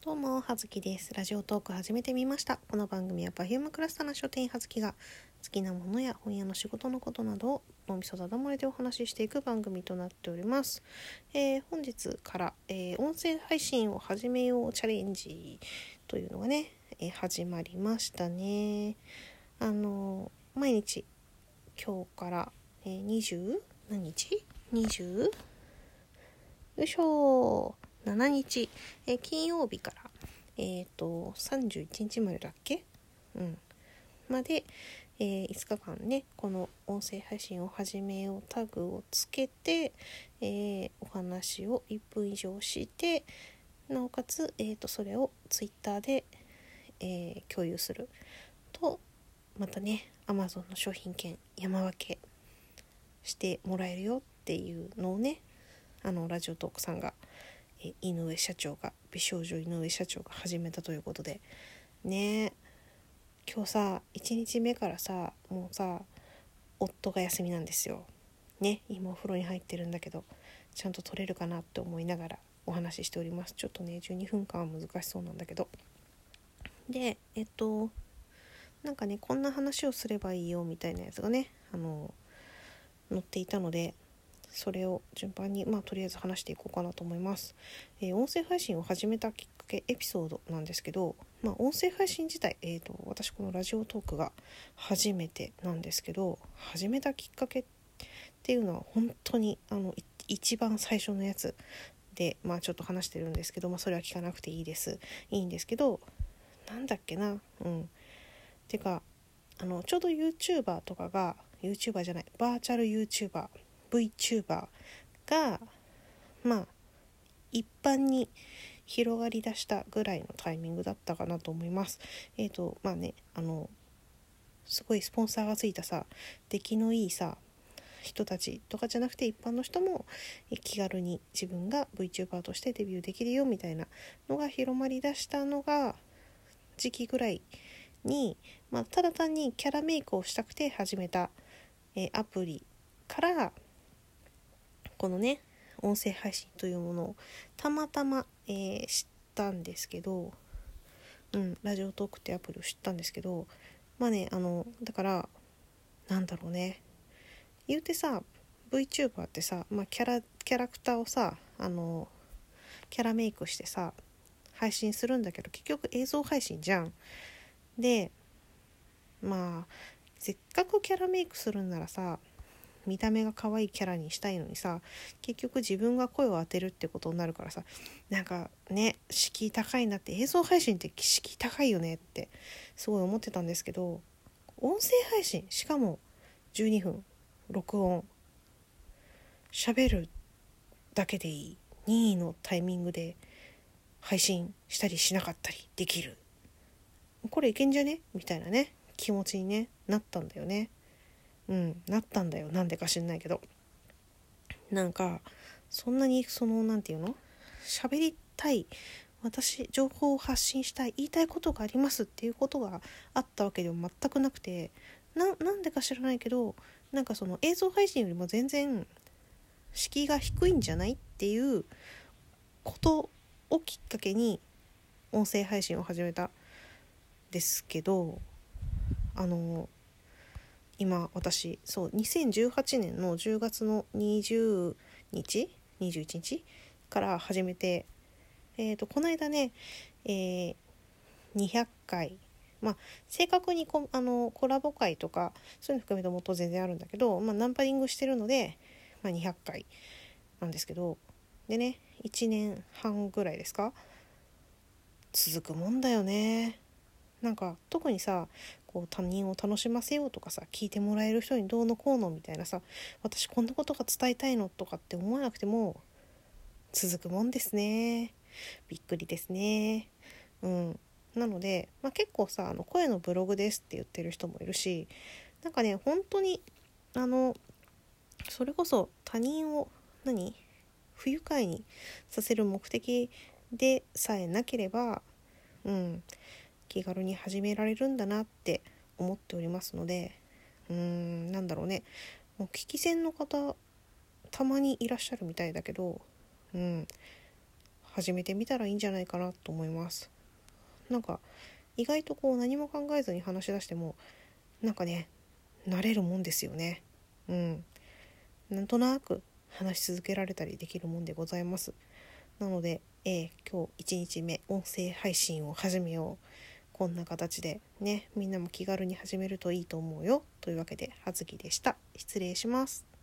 どうも、はずきです。ラジオトーク始めてみました。この番組は Perfume クラスターな書店はずきが好きなものや本屋の仕事のことなどを脳みそだだ漏れでお話ししていく番組となっております。えー本日から、えー音声配信を始めようチャレンジというのがね、えー始まりましたね。あのー毎日今日から、えー、20何日 ?20? よいしょ7日、え金曜日から、えっ、と、31日までだっけ？うん。まで、えー5日間ね、この音声配信を始めようタグをつけて、えーお話を1分以上して、なおかつ、えー、とそれをツイッターで、えー共有する。と、またね、Amazon の商品券山分けしてもらえるよっていうのをね、あのラジオトークさんが、井上社長が美少女井上社長が始めたということで。ね今日さ1日目からさもうさ夫が休みなんですよ。ね今お風呂に入ってるんだけどちゃんと撮れるかなって思いながらお話ししております。ちょっとね12分間は難しそうなんだけど。でえっとなんかねこんな話をすればいいよみたいなやつがねあの載っていたのでそれを順番にまあとりあえず話していこうかなと思います、えー音声配信を始めたきっかけエピソードなんですけどまあ音声配信自体、えー、と私このラジオトークが初めてなんですけど始めたきっかけっていうのは本当にあの一番最初のやつでまあちょっと話してるんですけど、まあ、それは聞かなくていいです。いいんですけどなんだっけなうん。てかあのちょうど YouTuber とかが YouTuber じゃないバーチャル YouTuber VTuber がまあ一般に広がりだしたぐらいのタイミングだったかなと思います。えっ、とまあねあのすごいスポンサーがついたさ出来のいいさ人たちとかじゃなくて一般の人も気軽に自分が VTuber としてデビューできるよみたいなのが広まりだしたのが時期ぐらいに、まあ、ただ単にキャラメイクをしたくて始めた、えーアプリからこのね音声配信というものをたまたま、えー知ったんですけど、うん、ラジオトークってアプリを知ったんですけどまあねあのだからなんだろうね言うてさ VTuber ってさ、まあ、キャラキャラクターをさあのキャラメイクしてさ配信するんだけど結局映像配信じゃん。でまあせっかくキャラメイクするんならさ見た目が可愛いキャラにしたいのにさ結局自分が声を当てるってことになるからさなんかね敷居高いなって映像配信って敷居高いよねってすごい思ってたんですけど音声配信しかも12分録音喋るだけでいい任意のタイミングで配信したりしなかったりできる。これいけんじゃね？みたいなね気持ちに、ね、なったんだよね。うんなったんだよ。なんでか知んないけど。なんかそんなにその何て言うの？喋りたい私情報を発信したい言いたいことがありますっていうことがあったわけでも全くなくて。ななんでか知らないけどなんかその映像配信よりも全然敷居が低いんじゃないっていうことをきっかけに音声配信を始めたですけどあの今私そう2018年の10月の20日21日から始めてえー、とこの間ね、えー200回まあ正確にこあのコラボ会とかそういうの含めてもっと全然あるんだけど、まあ、ナンパリングしてるので、まあ、200回なんですけどでね1年半ぐらいですか？続くもんだよね。なんか特にさこう他人を楽しませようとかさ聞いてもらえる人にどうのこうのみたいなさ私こんなことが伝えたいのとかって思わなくても続くもんですね。びっくりですね。うん。なので、まあ、結構さあの声のブログですって言ってる人もいるしなんかね本当にあのそれこそ他人を何？不愉快にさせる目的でさえなければうん。気軽に始められるんだなって思っておりますのでうーんなんだろうね。もう聞き戦の方たまにいらっしゃるみたいだけどうん始めてみたらいいんじゃないかなと思います。なんか意外とこう何も考えずに話し出してもなんかね慣れるもんですよね。うん。なんとなく話し続けられたりできるもんでございます。なので、えー、今日1日目音声配信を始めよう。こんな形でねみんなも気軽に始めるといいと思うよ。というわけで葉月でした。失礼します。